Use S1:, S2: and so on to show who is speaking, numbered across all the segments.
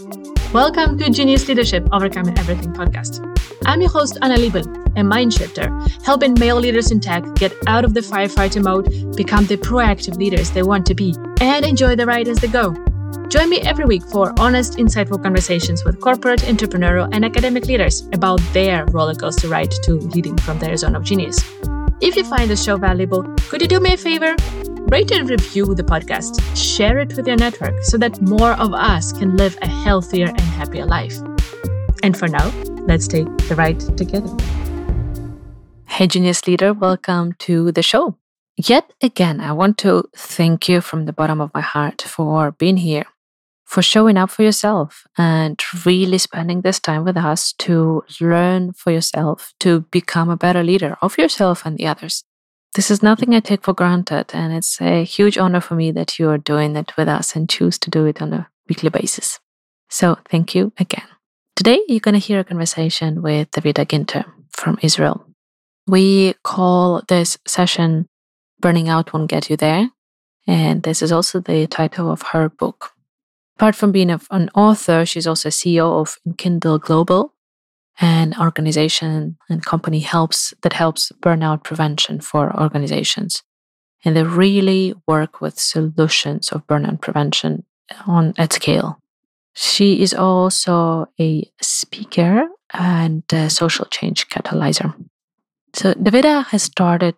S1: Welcome to Genius Leadership Overcoming Everything podcast. I'm your host, Anna Liebel, a mind shifter, helping male leaders in tech get out of the firefighter mode, become the proactive leaders they want to be, and enjoy the ride as they go. Join me every week for honest, insightful conversations with corporate, entrepreneurial, and academic leaders about their rollercoaster ride to leading from their zone of genius. If you find the show valuable, could you do me a favor? Rate and review the podcast. Share it with your network so that more of us can live a healthier and happier life. And for now, let's take the ride together. Hey, Genius Leader, welcome to the show. Yet again, I want to thank you from the bottom of my heart for being here, for showing up for yourself and really spending this time with us to learn for yourself, to become a better leader of yourself and the others. This is nothing I take for granted, and it's a huge honor for me that you are doing it with us and choose to do it on a weekly basis. So, thank you again. Today, you're going to hear a conversation with Davida Ginter from Israel. We call this session Burning Out Won't Get You There, and this is also the title of her book. Apart from being an author, she's also CEO of Kindle Global, an organization and company helps that helps burnout prevention for organizations. And they really work with solutions of burnout prevention on at scale. She is also a speaker and a social change catalyzer. So Davida has started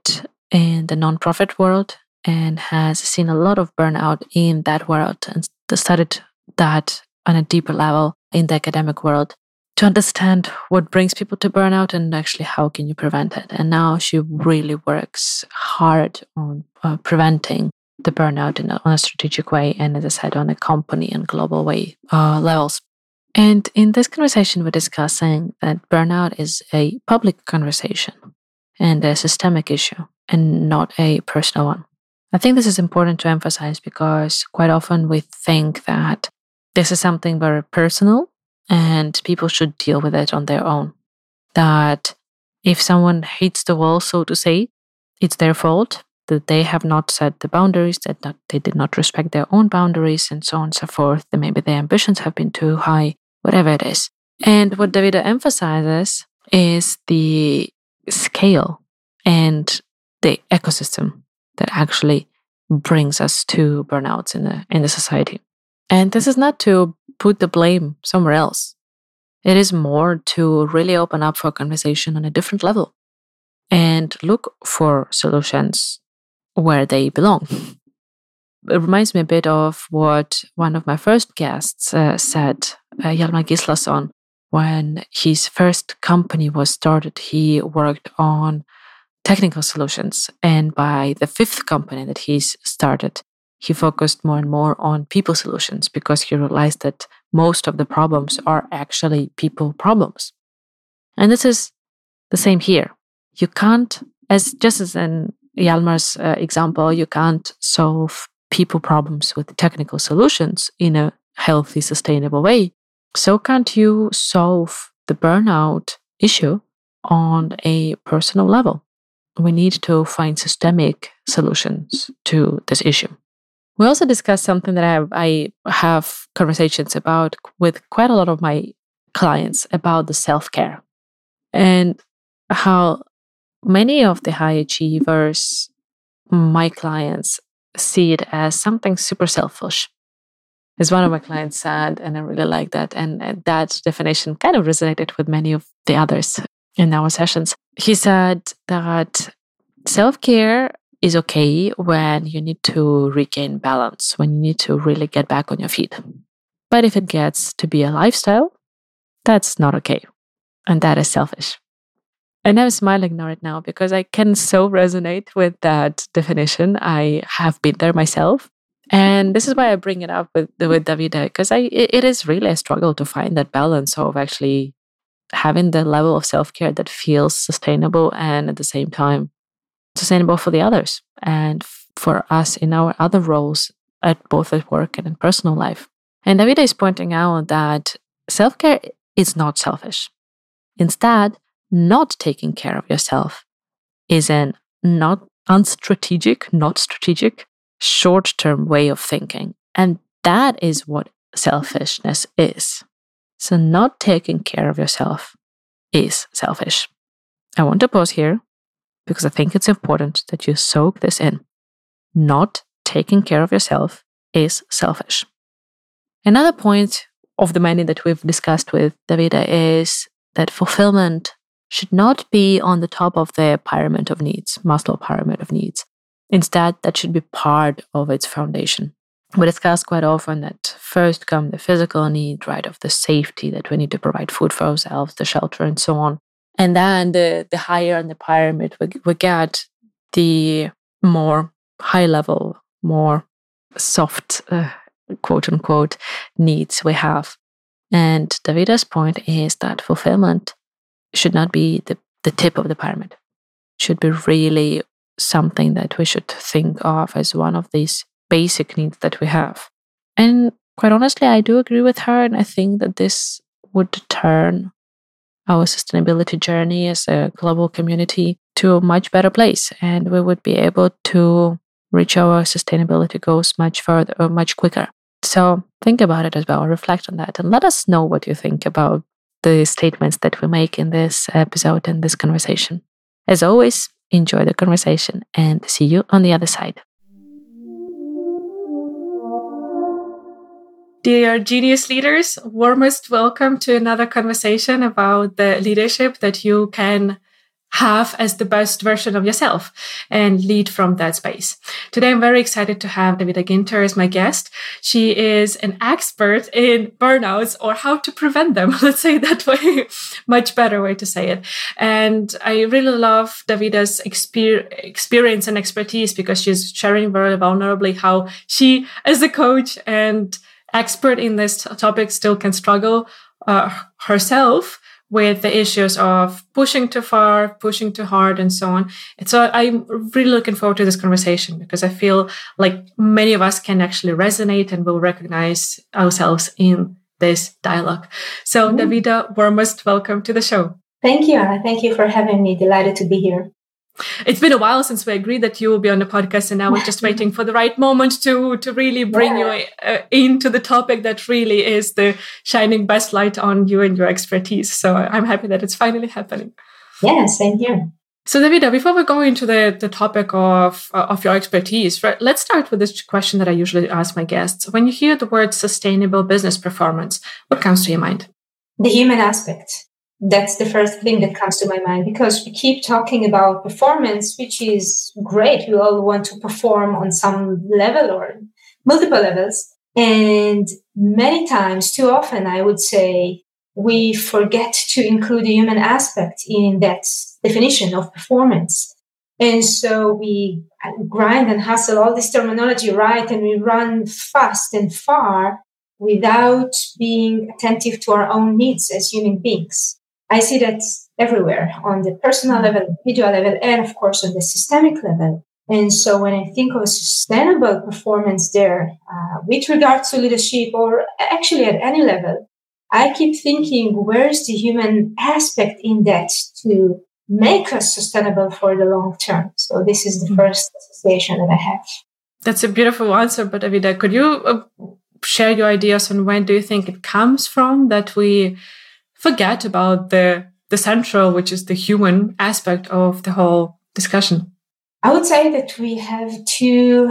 S1: in the nonprofit world and has seen a lot of burnout in that world and studied that on a deeper level in the academic world to understand what brings people to burnout and actually how can you prevent it. And now she really works hard on uh, preventing the burnout in a, on a strategic way and as i said on a company and global way uh, levels. And in this conversation we're discussing that burnout is a public conversation and a systemic issue and not a personal one. I think this is important to emphasize because quite often we think that this is something very personal and people should deal with it on their own. That if someone hits the wall, so to say, it's their fault that they have not set the boundaries, that not, they did not respect their own boundaries, and so on and so forth. That maybe their ambitions have been too high, whatever it is. And what Davida emphasizes is the scale and the ecosystem that actually brings us to burnouts in the in the society. And this is not to put the blame somewhere else. It is more to really open up for conversation on a different level and look for solutions where they belong. It reminds me a bit of what one of my first guests uh, said, uh, Gislason, when his first company was started. He worked on technical solutions. And by the fifth company that he's started, he focused more and more on people solutions because he realized that most of the problems are actually people problems. And this is the same here. You can't, as just as in Hjalmar's uh, example, you can't solve people problems with technical solutions in a healthy, sustainable way. So can't you solve the burnout issue on a personal level? We need to find systemic solutions to this issue. We also discussed something that I, have, I have conversations about with quite a lot of my clients about the self care and how many of the high achievers, my clients, see it as something super selfish. As one of my clients said, and I really like that. And that definition kind of resonated with many of the others in our sessions. He said that self care is okay when you need to regain balance, when you need to really get back on your feet. But if it gets to be a lifestyle, that's not okay. And that is selfish. And I'm smiling now right now because I can so resonate with that definition. I have been there myself. And this is why I bring it up with, with Davida, because I it is really a struggle to find that balance of actually having the level of self-care that feels sustainable and at the same time sustainable for the others and for us in our other roles at both at work and in personal life. And Davida is pointing out that self care is not selfish. Instead, not taking care of yourself is an not unstrategic, not strategic, short term way of thinking. And that is what selfishness is. So, not taking care of yourself is selfish. I want to pause here because I think it's important that you soak this in. Not taking care of yourself is selfish. Another point of the many that we've discussed with Davida is that fulfillment should not be on the top of the pyramid of needs, Maslow pyramid of needs. Instead, that should be part of its foundation. We discuss quite often that first come the physical need, right, of the safety that we need to provide food for ourselves, the shelter, and so on. And then the, the higher on the pyramid, we, we get the more high level, more soft, uh, quote unquote, needs we have. And Davida's point is that fulfillment should not be the, the tip of the pyramid. Should be really something that we should think of as one of these basic needs that we have. And quite honestly, I do agree with her. And I think that this would turn our sustainability journey as a global community to a much better place. And we would be able to reach our sustainability goals much further or much quicker. So think about it as well, reflect on that, and let us know what you think about the statements that we make in this episode and this conversation. As always, enjoy the conversation and see you on the other side. Dear Genius Leaders, warmest welcome to another conversation about the leadership that you can have as the best version of yourself and lead from that space. Today, I'm very excited to have Davida Ginter as my guest. She is an expert in burnouts or how to prevent them. Let's say that way, much better way to say it. And I really love Davida's exper- experience and expertise because she's sharing very vulnerably how she, as a coach and expert in this topic, still can struggle uh, herself with the issues of pushing too far, pushing too hard, and so on. And so I'm really looking forward to this conversation because I feel like many of us can actually resonate and will recognize ourselves in this dialogue. So, mm. Davida, warmest welcome to the show.
S2: Thank you, Anna. Thank you for having me. Delighted to be here.
S1: It's been a while since we agreed that you will be on the podcast, and now we're just waiting for the right moment to to really bring yeah. you uh, into the topic that really is the shining best light on you and your expertise. So I'm happy that it's finally happening.
S2: Yeah, same here.
S1: So, Davida, before we go into the, the topic of uh, of your expertise, right, let's start with this question that I usually ask my guests. When you hear the word sustainable business performance, what comes to your mind?
S2: The human aspect that's the first thing that comes to my mind because we keep talking about performance, which is great. We all want to perform on some level or multiple levels. And many times, too often, I would say we forget to include the human aspect in that definition of performance. And so we grind and hustle all this terminology right and we run fast and far without being attentive to our own needs as human beings. I see that everywhere on the personal level, individual level, and of course on the systemic level. And so when I think of sustainable performance there, uh, with regards to leadership or actually at any level, I keep thinking, where's the human aspect in that to make us sustainable for the long term? So this is the mm-hmm. first association that I have.
S1: That's a beautiful answer, but Davida, could you uh, share your ideas on when do you think it comes from that we forget about the the central, which is the human aspect of the whole discussion?
S2: I would say that we have two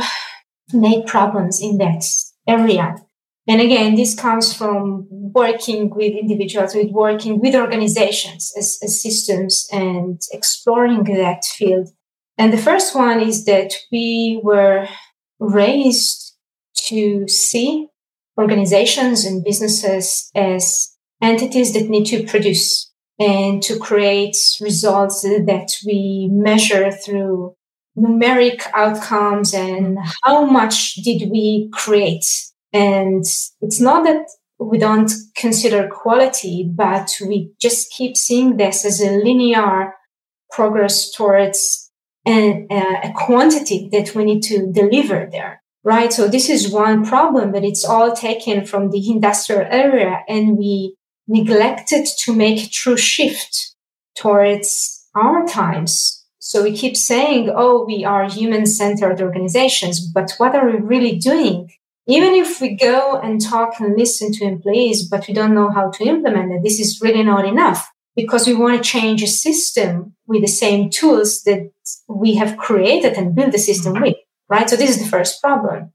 S2: main problems in that area. And again, this comes from working with individuals, with working with organizations as, as systems and exploring that field. And the first one is that we were raised to see organizations and businesses as entities that need to produce and to create results that we measure through numeric outcomes and how much did we create. And it's not that we don't consider quality, but we just keep seeing this as a linear progress towards a, a quantity that we need to deliver there. Right. So this is one problem, but it's all taken from the industrial area and we neglected to make a true shift towards our times. So we keep saying, oh, we are human centered organizations, but what are we really doing even if we go and talk and listen to employees, but we don't know how to implement it, this is really not enough because we want to change a system with the same tools that we have created and built the system with, right? So this is the first problem.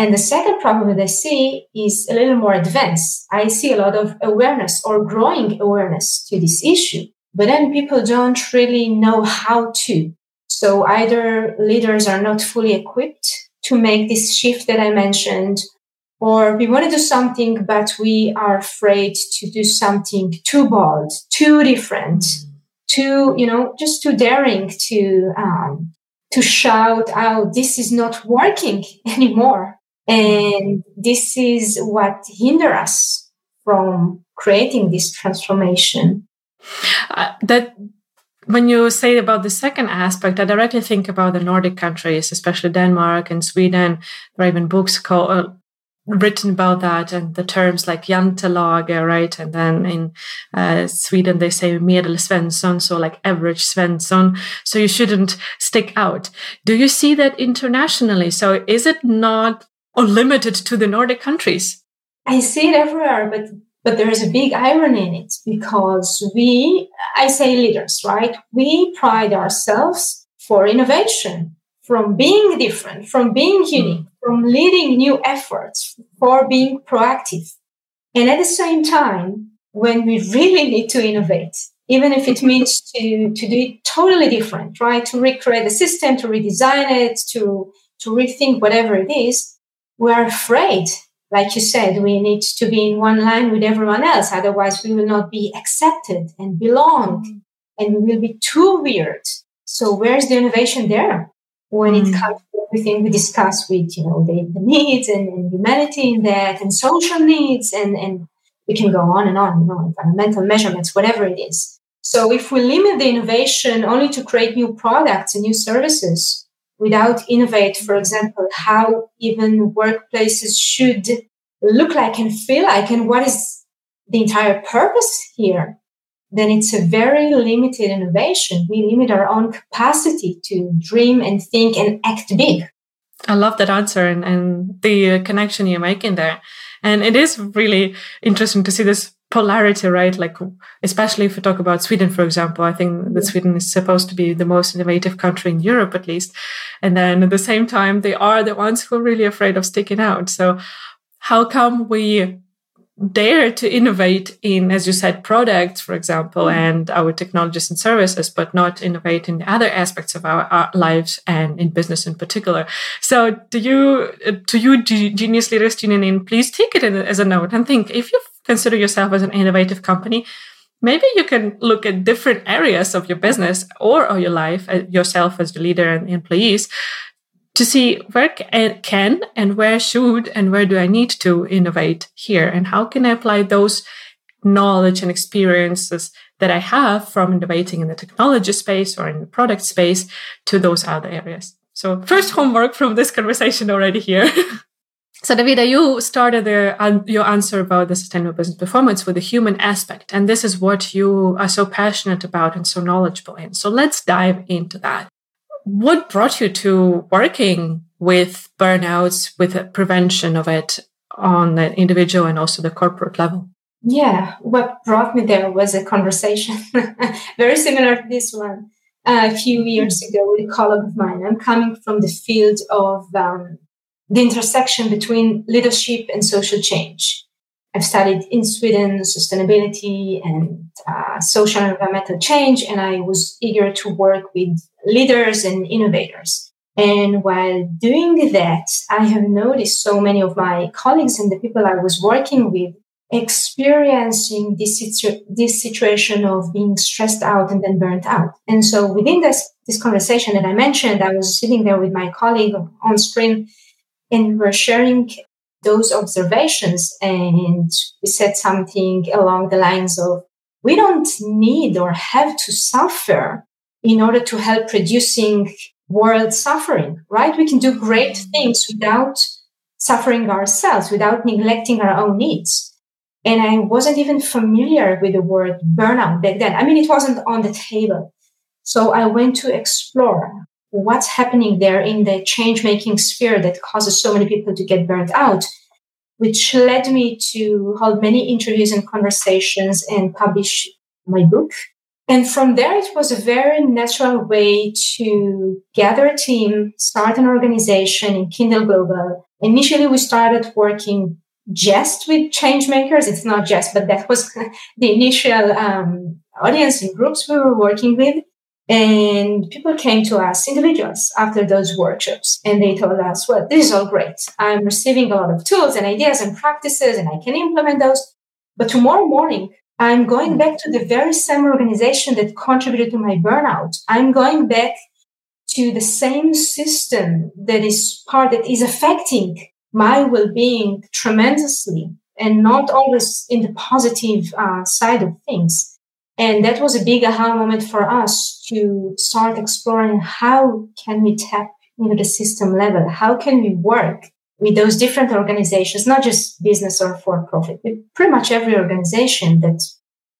S2: And the second problem that I see is a little more advanced. I see a lot of awareness or growing awareness to this issue, but then people don't really know how to. So either leaders are not fully equipped to make this shift that I mentioned, or we want to do something, but we are afraid to do something too bold, too different, too, you know, just too daring to, um, to shout out, this is not working anymore. And this is what hinder us from creating this transformation.
S1: Uh, that when you say about the second aspect, I directly think about the Nordic countries, especially Denmark and Sweden. There are even books called, uh, written about that and the terms like jantelage, right? And then in uh, Sweden, they say medelsvensson, so like average Svensson. So you shouldn't stick out. Do you see that internationally? So is it not limited to the Nordic countries?
S2: I see it everywhere, but but there is a big irony in it because we, I say leaders, right? We pride ourselves for innovation, from being different, from being hmm. unique, from leading new efforts, for being proactive. And at the same time, when we really need to innovate, even if it means to, to do it totally different, right? To recreate the system, to redesign it, to, to rethink whatever it is, we're afraid like you said, we need to be in one line with everyone else. Otherwise, we will not be accepted and belong mm-hmm. and we will be too weird. So where's the innovation there when it mm. comes to everything we discuss with, you know, the, the needs and, and, humanity in that and social needs and, and we can go on and on, you know, environmental measurements, whatever it is. So if we limit the innovation only to create new products and new services, without innovate, for example, how even workplaces should look like and feel like, and what is the entire purpose here, then it's a very limited innovation. We limit our own capacity to dream and think and act big.
S1: I love that answer and, and the connection you're making there. And it is really interesting to see this polarity, right? Like, especially if we talk about Sweden, for example, I think that Sweden is supposed to be the most innovative country in Europe, at least. And then at the same time, they are the ones who are really afraid of sticking out. So how come we dare to innovate in, as you said, products, for example, mm. and our technologies and services, but not innovate in the other aspects of our, our, lives and in business in particular. So, do you, to you, Genius Leaders Union, please take it as a note and think if you consider yourself as an innovative company, maybe you can look at different areas of your business or of your life, uh, yourself as the leader and employees, to see where can and where should and where do I need to innovate here and how can I apply those knowledge and experiences that I have from innovating in the technology space or in the product space to those other areas. So first homework from this conversation already here. So, Davida, you started the, your answer about the sustainable business performance with the human aspect, and this is what you are so passionate about and so knowledgeable in. So, let's dive into that. What brought you to working with burnouts, with prevention of it on the individual and also the corporate level?
S2: Yeah, what brought me there was a conversation very similar to this one uh, a few years ago with a colleague of mine. I'm coming from the field of um, the intersection between leadership and social change. I've studied in Sweden sustainability and uh, social and environmental change, and I was eager to work with leaders and innovators. And while doing that, I have noticed so many of my colleagues and the people I was working with experiencing this, situ- this situation of being stressed out and then burnt out. And so within this, this conversation that I mentioned, I was sitting there with my colleague on screen and we were sharing those observations and we said something along the lines of we don't need or have to suffer in order to help reducing world suffering right? We can do great things without suffering ourselves without neglecting our own needs. And i wasn't even familiar with the word burnout back then. I mean it wasn't on the table. So i went to explore what's happening there in the change making sphere that causes so many people to get burnt out, which led me to hold many interviews and conversations and publish my book. And from there, it was a very natural way to gather a team, start an organization in Kindle Global. Initially, we started working just with change makers. It's not just, but that was the initial um, audience and groups we were working with. And people came to us, individuals, after those workshops, and they told us, well, this is all great. I'm receiving a lot of tools and ideas and practices, and I can implement those. But tomorrow morning, I'm going back to the very same organization that contributed to my burnout. I'm going back to the same system that is part that is affecting my well-being tremendously and not always in the positive uh, side of things. And that was a big aha moment for us to start exploring how can we tap into the system level? How can we work with those different organizations, not just business or for profit, but pretty much every organization that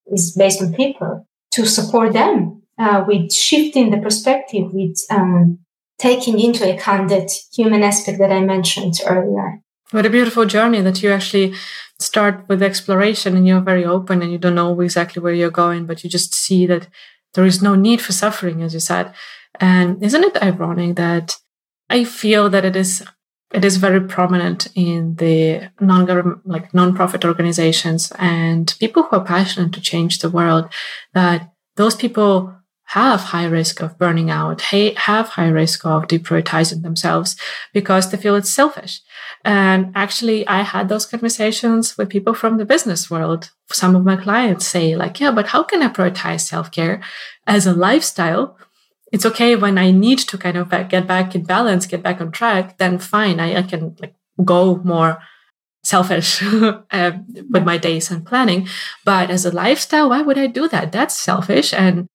S2: is based on people to support them uh, with shifting the perspective, with um, taking into account that human aspect that I mentioned earlier.
S1: What a beautiful journey that you actually start with exploration and you're very open and you don't know exactly where you're going, but you just see that there is no need for suffering, as you said. And isn't it ironic that I feel that it is it is very prominent in the non-government like non-profit organizations and people who are passionate to change the world that those people have high risk of burning out, have high risk of deprioritizing themselves because they feel it's selfish. And actually, I had those conversations with people from the business world. Some of my clients say like, yeah, but how can I prioritize self-care as a lifestyle? It's okay when I need to kind of get back in balance, get back on track, then fine. I, I can like go more selfish uh, with my days and planning. But as a lifestyle, why would I do that? That's selfish. And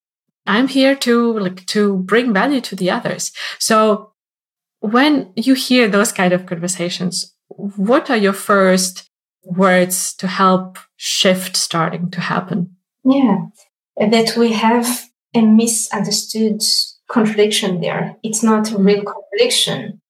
S1: I'm here to like to bring value to the others. So when you hear those kind of conversations, what are your first words to help shift starting to happen?
S2: Yeah, that we have a misunderstood contradiction there. It's not a real contradiction.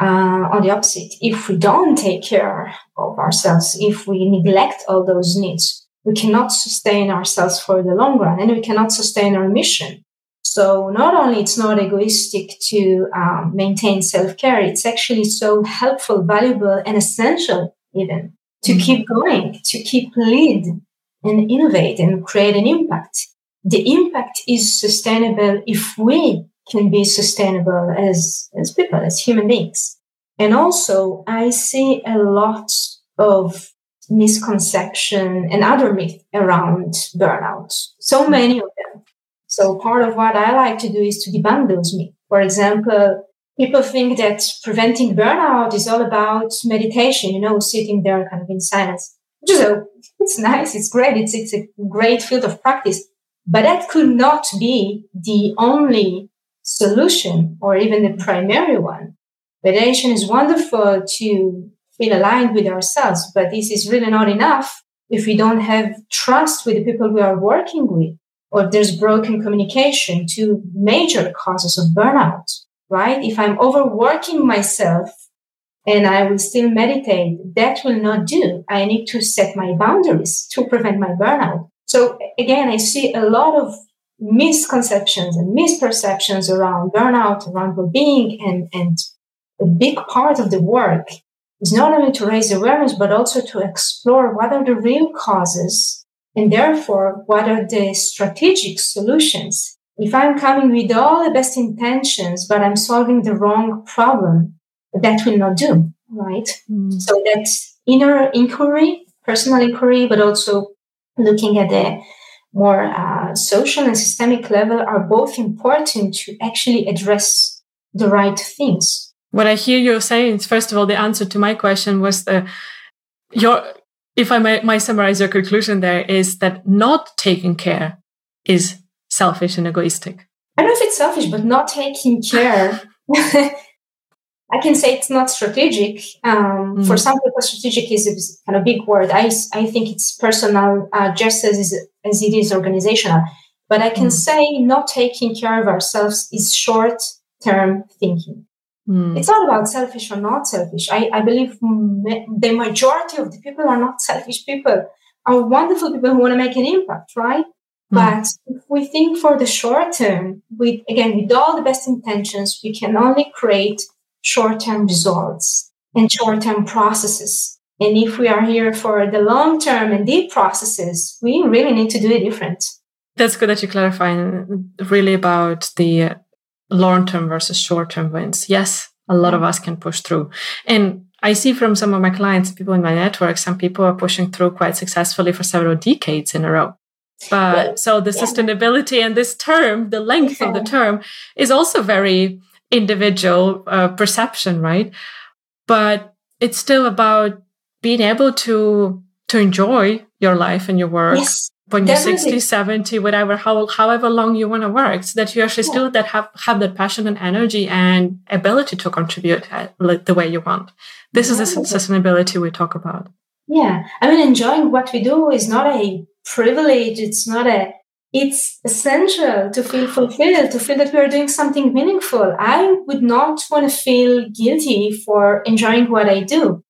S2: Uh, on the opposite, if we don't take care of ourselves, if we neglect all those needs, we cannot sustain ourselves for the long run and we cannot sustain our mission. So not only it's not egoistic to um, maintain self-care, it's actually so helpful, valuable, and essential even to mm-hmm. keep going, to keep lead and innovate and create an impact. The impact is sustainable if we can be sustainable as, as people, as human beings. And also I see a lot of misconception and other myth around burnout. So hmm. many of them. So part of what I like to do is to debunk those myths. For example, people think that preventing burnout is all about meditation, you know, sitting there kind of in silence. Is it's nice, it's great, it's, it's a great field of practice. But that could not be the only solution or even the primary one. Meditation is wonderful to feel aligned with ourselves. But this is really not enough if we don't have trust with the people we are working with, or there's broken communication, two major causes of burnout, right? If I'm overworking myself and I will still meditate, that will not do. I need to set my boundaries to prevent my burnout. So again, I see a lot of misconceptions and misperceptions around burnout, around well-being, and, and a big part of the work is not only to raise awareness, but also to explore what are the real causes and therefore what are the strategic solutions. If I'm coming with all the best intentions, but I'm solving the wrong problem, that will not do, right? Mm. So that's inner inquiry, personal inquiry, but also looking at the more uh, social and systemic level are both important to actually address the right things
S1: what I hear you saying is, first of all, the answer to my question was the your. If I might summarize your conclusion, there is that not taking care is selfish and egoistic.
S2: I don't know if it's selfish, but not taking care. I can say it's not strategic. Um, mm. For some people, strategic is a kind of big word. I, I think it's personal, uh, just as, as it is organizational. But I can mm. say not taking care of ourselves is short term thinking. Mm. It's not about selfish or not selfish. I, I believe the majority of the people are not selfish people, are wonderful people who want to make an impact, right? Mm. But if we think for the short term, with again, with all the best intentions, we can only create short term results and short term processes. And if we are here for the long term and deep processes, we really need to do it different.
S1: That's good that you clarify really about the long term versus short term wins. Yes, a lot of us can push through. And I see from some of my clients, people in my network, some people are pushing through quite successfully for several decades in a row. But so the sustainability and this term, the length of the term is also very individual uh, perception, right? But it's still about being able to to enjoy your life and your work yes, when you're definitely. 60 70 whatever how, however long you want to work so that you actually yeah. still that have have that passion and energy and ability to contribute uh, the way you want this is the sustainability we talk about
S2: yeah i mean enjoying what we do is not a privilege it's not a it's essential to feel fulfilled, to feel that we are doing something meaningful. I would not want to feel guilty for enjoying what I do.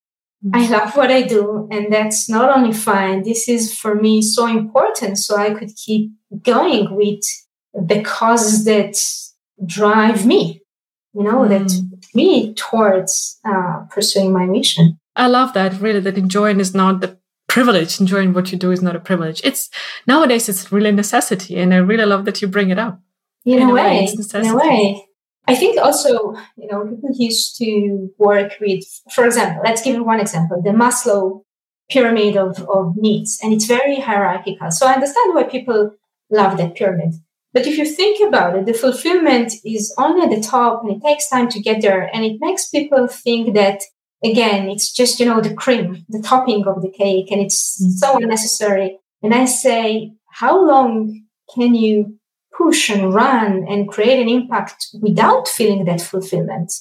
S2: I love what I do, and that's not only fine. This is for me so important, so I could keep going with the causes that drive me, you know, mm. that me towards uh, pursuing my mission.
S1: I love that. Really, that enjoying is not the privilege. Enjoying what you do is not a privilege. It's nowadays it's really a necessity, and I really love that you bring it up.
S2: In, in a, way, way in a way. I think also, you know, people used to work with, for example, let's give you one example, the Maslow pyramid of, of needs, and it's very hierarchical. So I understand why people love that pyramid. But if you think about it, the fulfillment is only at the top and it takes time to get there. And it makes people think that again, it's just, you know, the cream, the topping of the cake, and it's mm-hmm. so unnecessary. And I say, how long can you push and run and create an impact without feeling that fulfillment?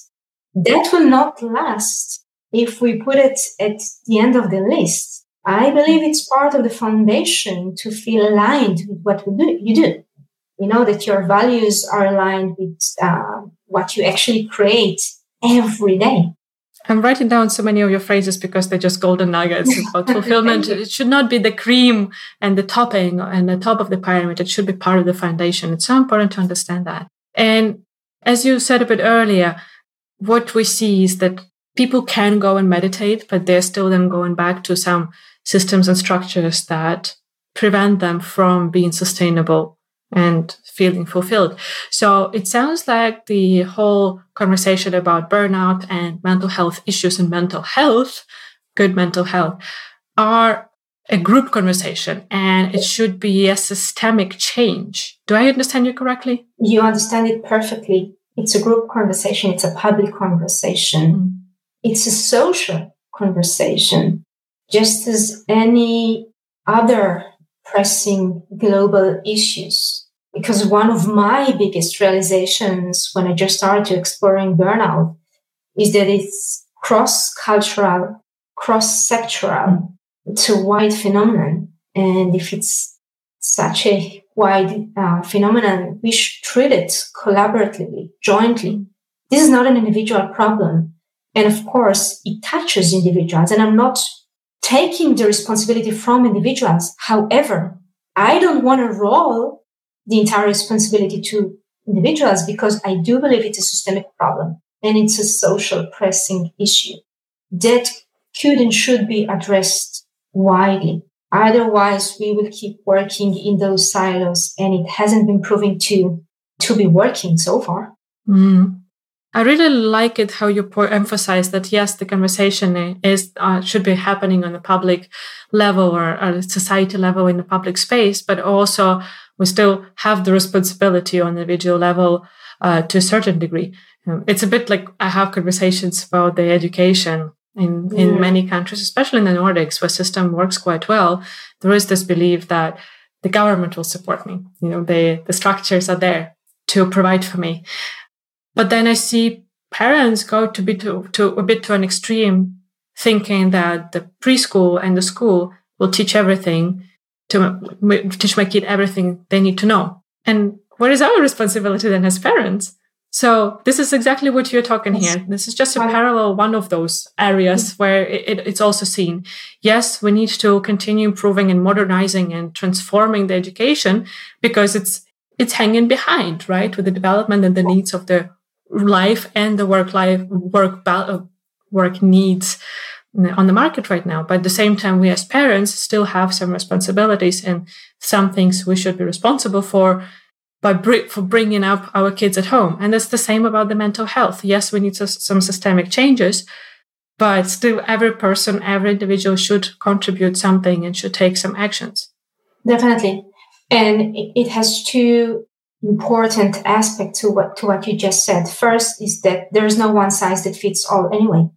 S2: That will not last if we put it at the end of the list. I believe it's part of the foundation to feel aligned with what do, you do. You know, that your values are aligned with uh, what you actually create every day.
S1: I'm writing down so many of your phrases because they're just golden nuggets about fulfillment. it should not be the cream and the topping and the top of the pyramid. It should be part of the foundation. It's so important to understand that. And as you said a bit earlier, what we see is that people can go and meditate, but they're still then going back to some systems and structures that prevent them from being sustainable and feeling fulfilled. So it sounds like the whole conversation about burnout and mental health issues and mental health, good mental health, are a group conversation and it should be a systemic change. Do I understand you correctly?
S2: You understand it perfectly. It's a group conversation, it's a public conversation, mm. it's a social conversation, just as any other pressing global issues because one of my biggest realizations when I just started exploring burnout is that it's cross cultural, cross sectoral. It's a wide phenomenon. And if it's such a wide uh, phenomenon, we should treat it collaboratively, jointly. This is not an individual problem. And of course, it touches individuals. And I'm not taking the responsibility from individuals. However, I don't want to roll the entire responsibility to individuals because I do believe it's a systemic problem and it's a social pressing issue that could and should be addressed widely. Otherwise, we will keep working in those silos and it hasn't been proven to, to be working so far.
S1: Mm. I really like it how you emphasize that yes, the conversation is uh, should be happening on a public level or a society level in the public space, but also we still have the responsibility on the individual level uh, to a certain degree. Um, it's a bit like I have conversations about the education in, in mm. many countries, especially in the Nordics, where system works quite well. There is this belief that the government will support me. You know, the, the structures are there to provide for me. But then I see parents go to be to, to a bit to an extreme thinking that the preschool and the school will teach everything to teach my kid everything they need to know. And what is our responsibility then as parents? So this is exactly what you're talking here. This is just a parallel one of those areas mm-hmm. where it, it, it's also seen. Yes, we need to continue improving and modernizing and transforming the education because it's it's hanging behind, right, with the development and the needs of the life and the work life work uh, work needs on the market right now. But at the same time, we as parents still have some responsibilities and some things we should be responsible for by br- for bringing up our kids at home. And it's the same about the mental health. Yes, we need some systemic changes, but still every person, every individual should contribute something and should take some actions.
S2: Definitely. And it has two important aspects to what, to what you just said. First is that there is no one size that fits all anyway.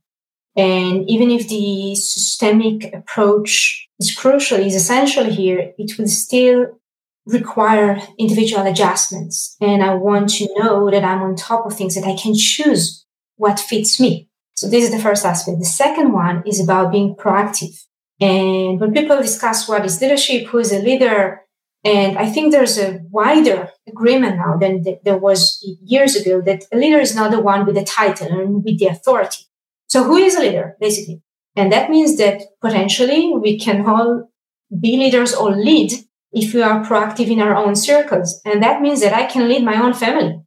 S2: And even if the systemic approach is crucial, is essential here, it will still require individual adjustments. And I want to know that I'm on top of things, that I can choose what fits me. So this is the first aspect. The second one is about being proactive. And when people discuss what is leadership, who is a leader, and I think there's a wider agreement now than there was years ago that a leader is not the one with the title and with the authority. So who is a leader, basically? And that means that potentially we can all be leaders or lead if we are proactive in our own circles. And that means that I can lead my own family.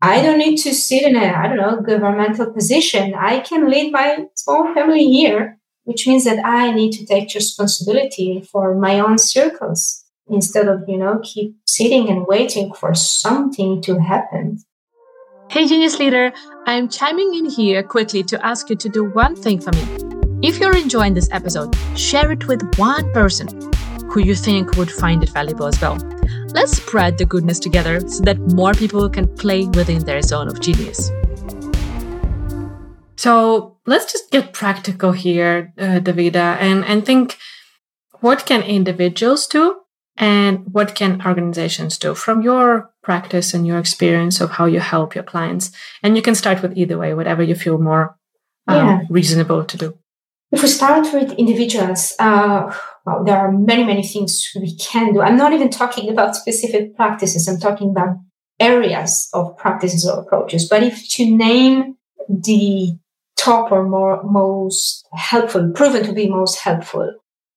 S2: I don't need to sit in a, I don't know, governmental position. I can lead my own family here, which means that I need to take responsibility for my own circles instead of, you know, keep sitting and waiting for something to happen.
S1: Hey, Genius Leader, I'm chiming in here quickly to ask you to do one thing for me. If you're enjoying this episode, share it with one person who you think would find it valuable as well. Let's spread the goodness together so that more people can play within their zone of genius. So let's just get practical here, uh, Davida, and, and think what can individuals do and what can organizations do from your practice and your experience of how you help your clients? And you can start with either way, whatever you feel more um, yeah. reasonable to do.
S2: If we start with individuals, uh, well, there are many, many things we can do. I'm not even talking about specific practices. I'm talking about areas of practices or approaches. But if to name the top or more most helpful, proven to be most helpful,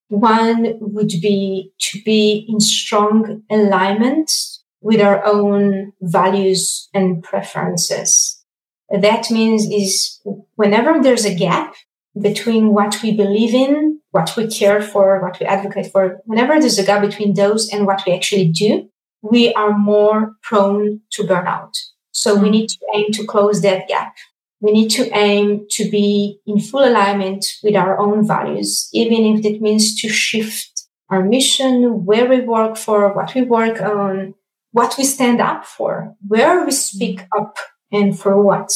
S2: one would be to be in strong alignment with our own values and preferences. That means is whenever there's a gap between what we believe in, what we care for, what we advocate for, whenever there's a gap between those and what we actually do, we are more prone to burnout. So we need to aim to close that gap. We need to aim to be in full alignment with our own values, even if it means to shift our mission, where we work for, what we work on, what we stand up for, where we speak up and for what.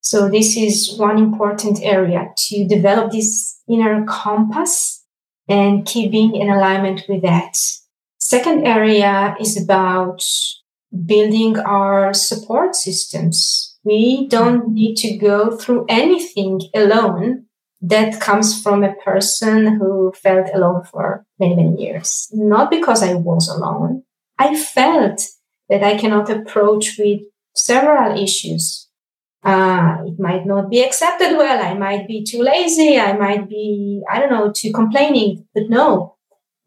S2: So this is one important area to develop this inner compass and keeping in alignment with that. Second area is about building our support systems. We don't need to go through anything alone that comes from a person who felt alone for many, many years. Not because I was alone. I felt that I cannot approach with several issues uh, it might not be accepted well. I might be too lazy. I might be, I don't know, too complaining. But no,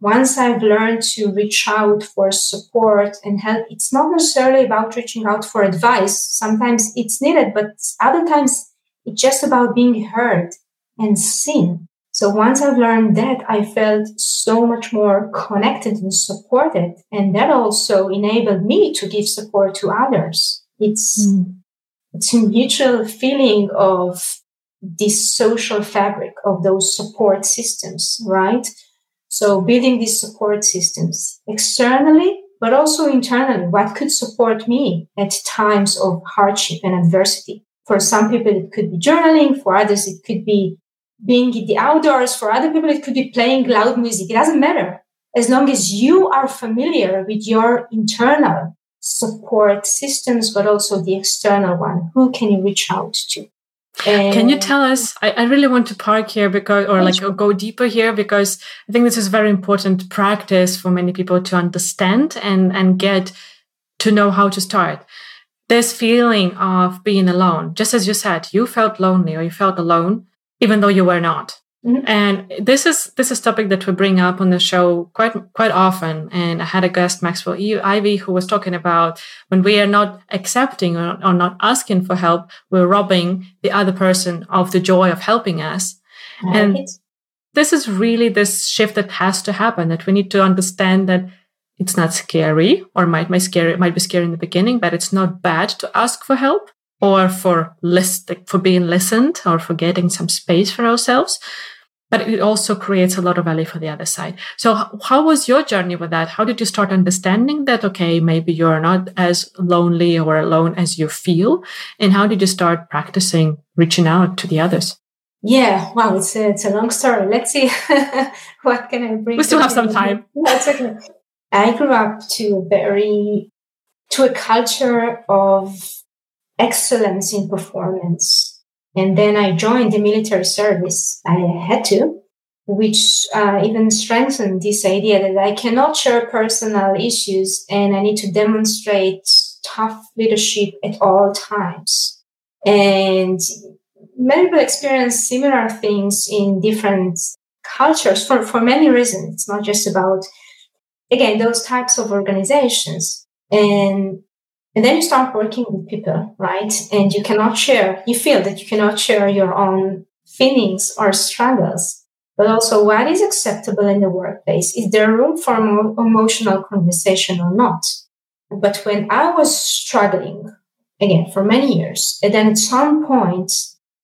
S2: once I've learned to reach out for support and help, it's not necessarily about reaching out for advice. Sometimes it's needed, but other times it's just about being heard and seen. So once I've learned that, I felt so much more connected and supported. And that also enabled me to give support to others. It's, mm it's a mutual feeling of this social fabric of those support systems, right? So building these support systems externally, but also internally. What could support me at times of hardship and adversity? For some people, it could be journaling. For others, it could be being in the outdoors. For other people, it could be playing loud music. It doesn't matter. As long as you are familiar with your internal support systems, but also the external one. Who can you reach out to?
S1: And can you tell us? I, I, really want to park here because, or like go deeper here because I think this is very important practice for many people to understand and and get to know how to start. this feeling of being alone. Just as you said, you felt lonely or you felt alone, even though you were not. Mm-hmm. And this is this is topic that we bring up on the show quite quite often. And I had a guest, Maxwell e, Ivey, who was talking about when we are not accepting or, or not asking for help, we're robbing the other person of the joy of helping us. and this is really this shift that has to happen. That we need to understand that it's not scary, or might might scary might be scary in the beginning, but it's not bad to ask for help or for list for being listened or for getting some space for ourselves but it also creates a lot of value for the other side. So how was your journey with that? How did you start understanding that, okay, maybe you're not as lonely or alone as you feel? And how did you start practicing reaching out to the others?
S2: Yeah, wow, it's a, it's a long story. Let's see what can I bring.
S1: We still have some time.
S2: That's okay. I grew up to a very, to a culture of excellence in performance and then I joined the military service. I had to, which uh, even strengthened this idea that I cannot share personal issues and I need to demonstrate tough leadership at all times. And many people experience similar things in different cultures for, for many reasons. It's not just about, again, those types of organizations. And and then you start working with people, right? And you cannot share, you feel that you cannot share your own feelings or struggles, but also what is acceptable in the workplace? Is there room for more emotional conversation or not? But when I was struggling, again, for many years, and then at some point,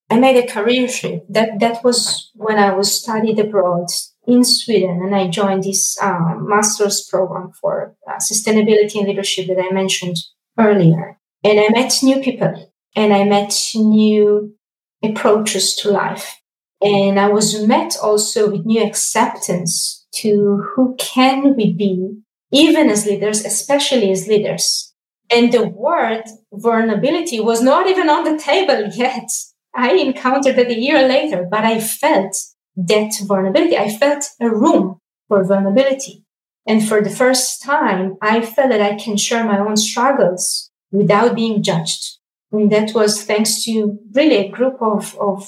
S2: I made a career shift. That, that was when I was studied abroad in Sweden and I joined this um, master's program for uh, sustainability and leadership that I mentioned earlier. And I met new people and I met new approaches to life. And I was met also with new acceptance to who can we be, even as leaders, especially as leaders. And the word vulnerability was not even on the table yet. I encountered it a year later, but I felt that vulnerability. I felt a room for vulnerability. And for the first time, I felt that I can share my own struggles without being judged. And that was thanks to really a group of, of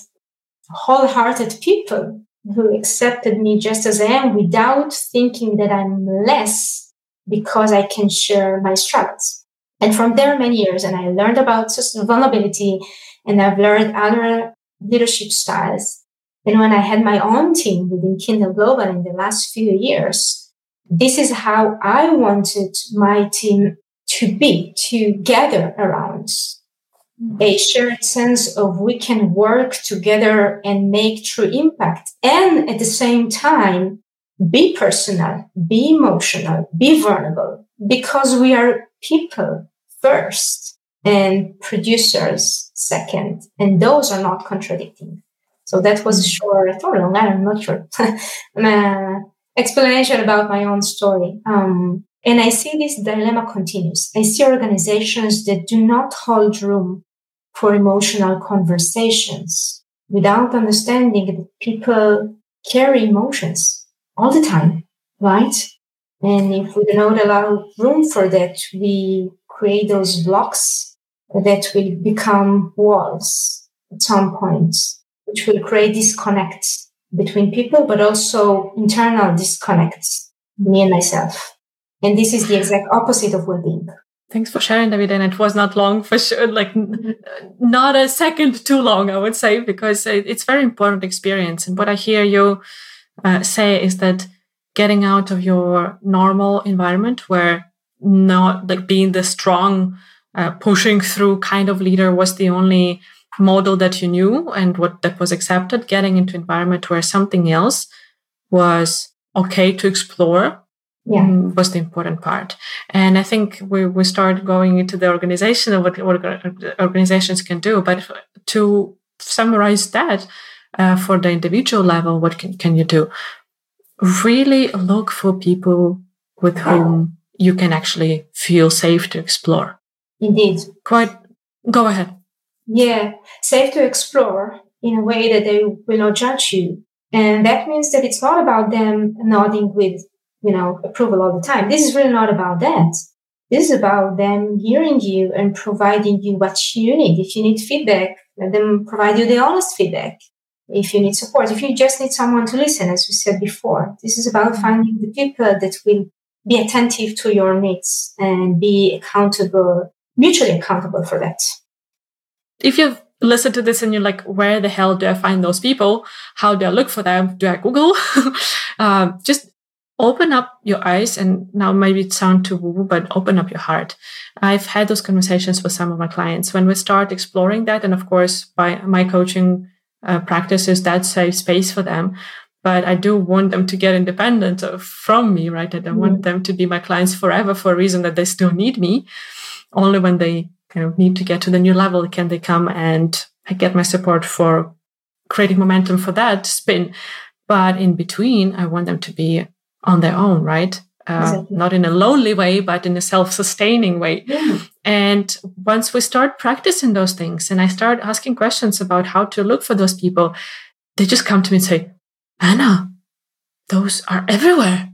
S2: wholehearted people who accepted me just as I am without thinking that I'm less because I can share my struggles. And from there, many years, and I learned about vulnerability and I've learned other leadership styles. And when I had my own team within Kindle Global in the last few years, this is how I wanted my team to be, to gather around a shared sense of we can work together and make true impact. And at the same time, be personal, be emotional, be vulnerable because we are people first and producers second. And those are not contradicting. So that was short or long, I'm not sure. uh, explanation about my own story. Um, and I see this dilemma continues. I see organizations that do not hold room for emotional conversations without understanding that people carry emotions all the time, right? And if we do not allow room for that, we create those blocks that will become walls at some point, which will create disconnect between people, but also internal disconnects, me and myself. And this is the exact opposite of well-being.
S1: Thanks for sharing, Davida. And it was not long for sure, like not a second too long, I would say, because it's very important experience. And what I hear you uh, say is that getting out of your normal environment where not like being the strong, uh, pushing through kind of leader was the only model that you knew and what that was accepted, getting into environment where something else was okay to explore yeah. Mm, was the important part. And I think we, we start going into the organization and what, what organizations can do. But to summarize that uh, for the individual level, what can, can you do? Really look for people with whom you can actually feel safe to explore.
S2: Indeed.
S1: Quite, go ahead.
S2: Yeah, safe to explore in a way that they will not judge you. And that means that it's not about them nodding with, you know, approval all the time. This is really not about that. This is about them hearing you and providing you what you need. If you need feedback, let them provide you the honest feedback. If you need support, if you just need someone to listen, as we said before, this is about finding the people that will be attentive to your needs and be accountable, mutually accountable for that.
S1: If you've listened to this and you're like, where the hell do I find those people? How do I look for them? Do I Google? um, just open up your eyes and now maybe it sounds too woo but open up your heart. I've had those conversations with some of my clients when we start exploring that. And of course, by my coaching uh, practices, that safe space for them but I do want them to get independent from me, right? I don't mm. want them to be my clients forever for a reason that they still need me. Only when they kind of need to get to the new level can they come and I get my support for creating momentum for that spin. But in between, I want them to be on their own, right? Uh, exactly. Not in a lonely way, but in a self sustaining way. Yeah. And once we start practicing those things and I start asking questions about how to look for those people, they just come to me and say, Anna, those are everywhere.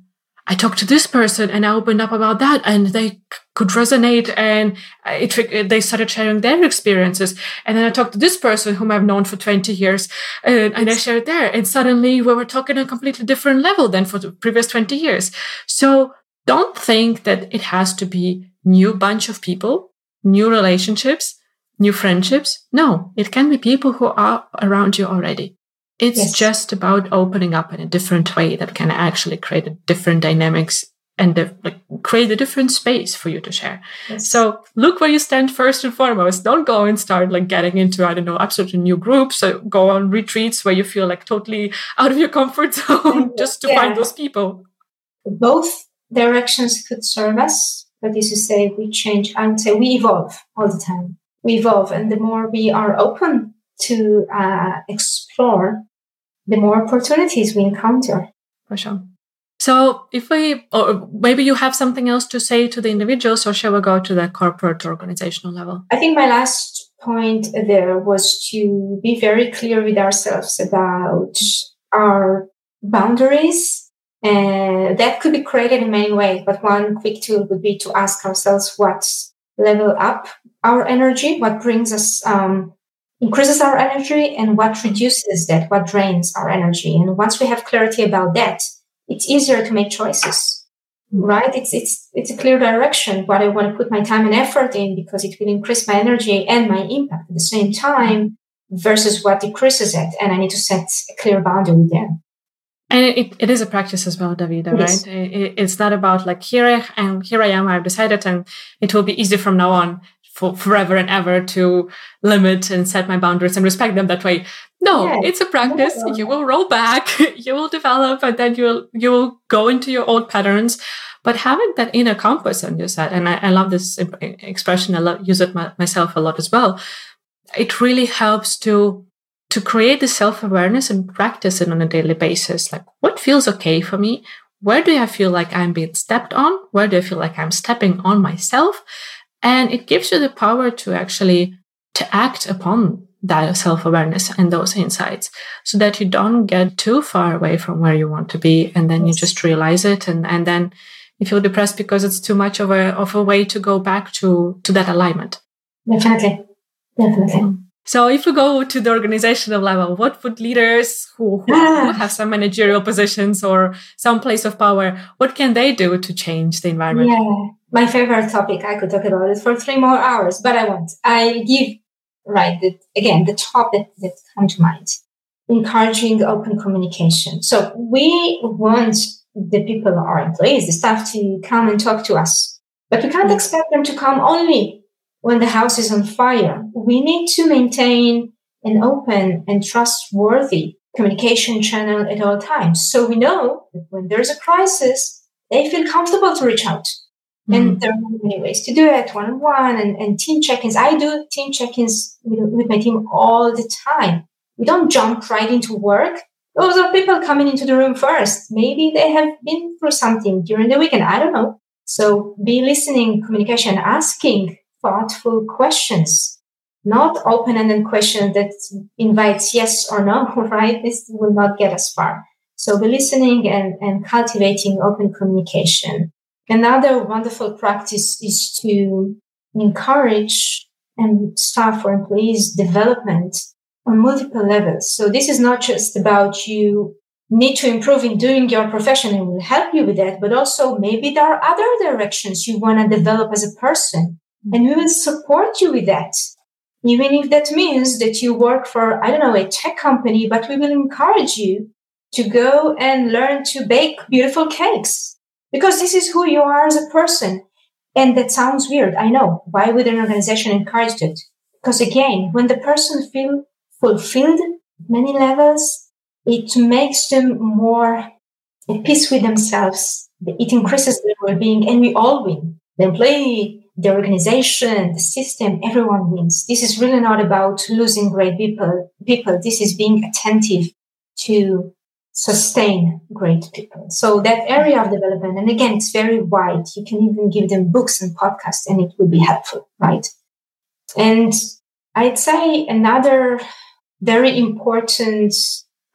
S1: I talked to this person and I opened up about that and they could resonate and it, they started sharing their experiences. And then I talked to this person whom I've known for 20 years and, and I shared there. And suddenly we were talking on a completely different level than for the previous 20 years. So don't think that it has to be new bunch of people, new relationships, new friendships. No, it can be people who are around you already. It's yes. just about opening up in a different way that can actually create a different dynamics and like, create a different space for you to share. Yes. So look where you stand first and foremost. Don't go and start like getting into, I don't know, absolutely new groups. So go on retreats where you feel like totally out of your comfort zone just to yeah. find those people.
S2: Both directions could serve us. But as you say, we change and say we evolve all the time. We evolve. And the more we are open to uh, explore the more opportunities we encounter.
S1: For sure. So if we, or maybe you have something else to say to the individuals, or shall we go to the corporate organizational level?
S2: I think my last point there was to be very clear with ourselves about our boundaries. And that could be created in many ways, but one quick tool would be to ask ourselves what level up our energy, what brings us um, increases our energy and what reduces that, what drains our energy. And once we have clarity about that, it's easier to make choices, right? It's, it's, it's a clear direction, what I want to put my time and effort in because it will increase my energy and my impact at the same time versus what decreases it. And I need to set a clear boundary there.
S1: And it, it is a practice as well, Davida, right? It, it's not about like here I am, here I am, I've decided and it will be easy from now on for forever and ever to limit and set my boundaries and respect them that way. No, yes. it's a practice. No. You will roll back, you will develop, and then you'll you will go into your old patterns. But having that inner compass on your side, and I, I love this expression. I love, use it my, myself a lot as well. It really helps to to create the self awareness and practice it on a daily basis. Like, what feels okay for me? Where do I feel like I'm being stepped on? Where do I feel like I'm stepping on myself? And it gives you the power to actually to act upon that self-awareness and those insights so that you don't get too far away from where you want to be and then you just realize it and, and then you feel depressed because it's too much of a of a way to go back to to that alignment.
S2: Definitely. Definitely. Mm.
S1: So if we go to the organizational level, what would leaders who, who, who, ah. have some managerial positions or some place of power, what can they do to change the environment?
S2: Yeah my favorite topic. I could talk about it for three more hours, but I won't. I give right the, again the top that, that come to mind. Encouraging open communication. So we want the people, our employees, the staff to come and talk to us, but we can't mm. expect them to come only when the house is on fire. We need to maintain an open and trustworthy communication channel at all times. So we know that when there's a crisis, they feel comfortable to reach out. And mm. there are many ways to do it, one on one and, team check-ins. I do team check-ins with, with my team all the time. We don't jump right into work. Those are people coming into the room first. Maybe they have been through something during the weekend. I don't know. So be listening, communication, asking thoughtful questions, not open-ended questions that invites yes or no, right? This will not get us far. So be listening and, and cultivating open communication Another wonderful practice is to encourage and staff or employees development on multiple levels. So this is not just about you need to improve in doing your profession and we will help you with that, but also maybe there are other directions you want to develop as a person and we will support you with that. Even if that means that you work for, I don't know, a tech company, but we will encourage you to go and learn to bake beautiful cakes because this is who you are as a person. And that sounds weird. I know. Why would an organization encourage it? Because again, when the person feel fulfilled many levels, it makes them more at peace with themselves. It increases their well-being and we all win. The employee, the organization, the system, everyone wins. This is really not about losing great people. People, this is being attentive to sustain great people. So that area of development, and again, it's very wide. You can even give them books and podcasts and it would be helpful, right? And I'd say another very important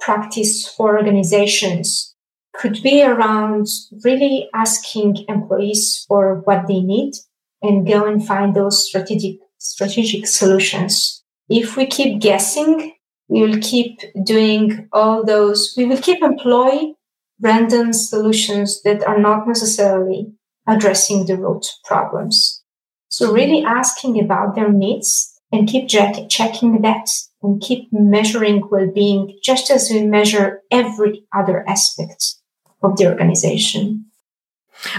S2: practice for organizations could be around really asking employees for what they need and go and find those strategic strategic solutions. If we keep guessing, we will keep doing all those, we will keep employ random solutions that are not necessarily addressing the root problems. So really asking about their needs and keep check- checking that and keep measuring well-being just as we measure every other aspect of the organization.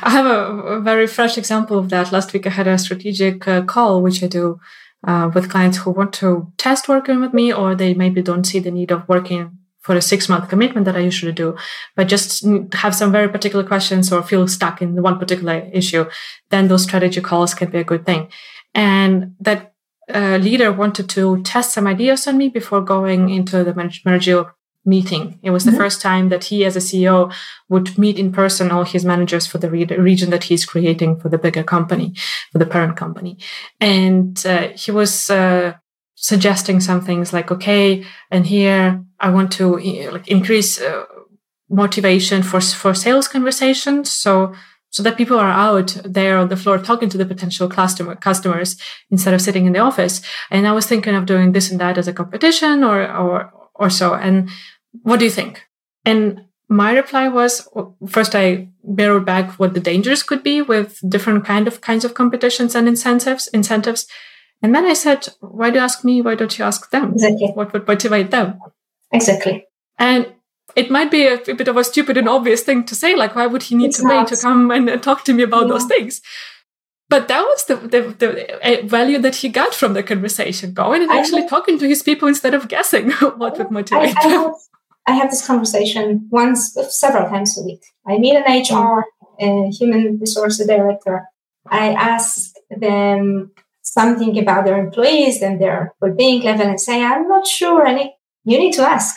S1: I have a, a very fresh example of that. Last week I had a strategic uh, call, which I do uh, with clients who want to test working with me, or they maybe don't see the need of working for a six month commitment that I usually do, but just have some very particular questions or feel stuck in one particular issue, then those strategy calls can be a good thing. And that uh, leader wanted to test some ideas on me before going into the managerial meeting. It was the mm-hmm. first time that he, as a CEO, would meet in person all his managers for the re- region that he's creating for the bigger company, for the parent company. And uh, he was uh, suggesting some things like, okay, and here I want to like increase uh, motivation for for sales conversations. So so that people are out there on the floor talking to the potential customer customers instead of sitting in the office. And I was thinking of doing this and that as a competition or or or so. And what do you think? And my reply was first I mirrored back what the dangers could be with different kind of kinds of competitions and incentives incentives. And then I said, why do you ask me? Why don't you ask them?
S2: Exactly.
S1: What would motivate them?
S2: Exactly.
S1: And it might be a, a, bit of a stupid and obvious thing to say, like, why would he need it's to pay to come and, and, talk to me about yeah. those things? But that was the, the, the value that he got from the conversation, going and actually talking to his people instead of guessing what would motivate I, them.
S2: I have this conversation once, several times a week. I meet an mm-hmm. HR, a human resources director. I ask them something about their employees and their well-being level and say, I'm not sure. And you need to ask.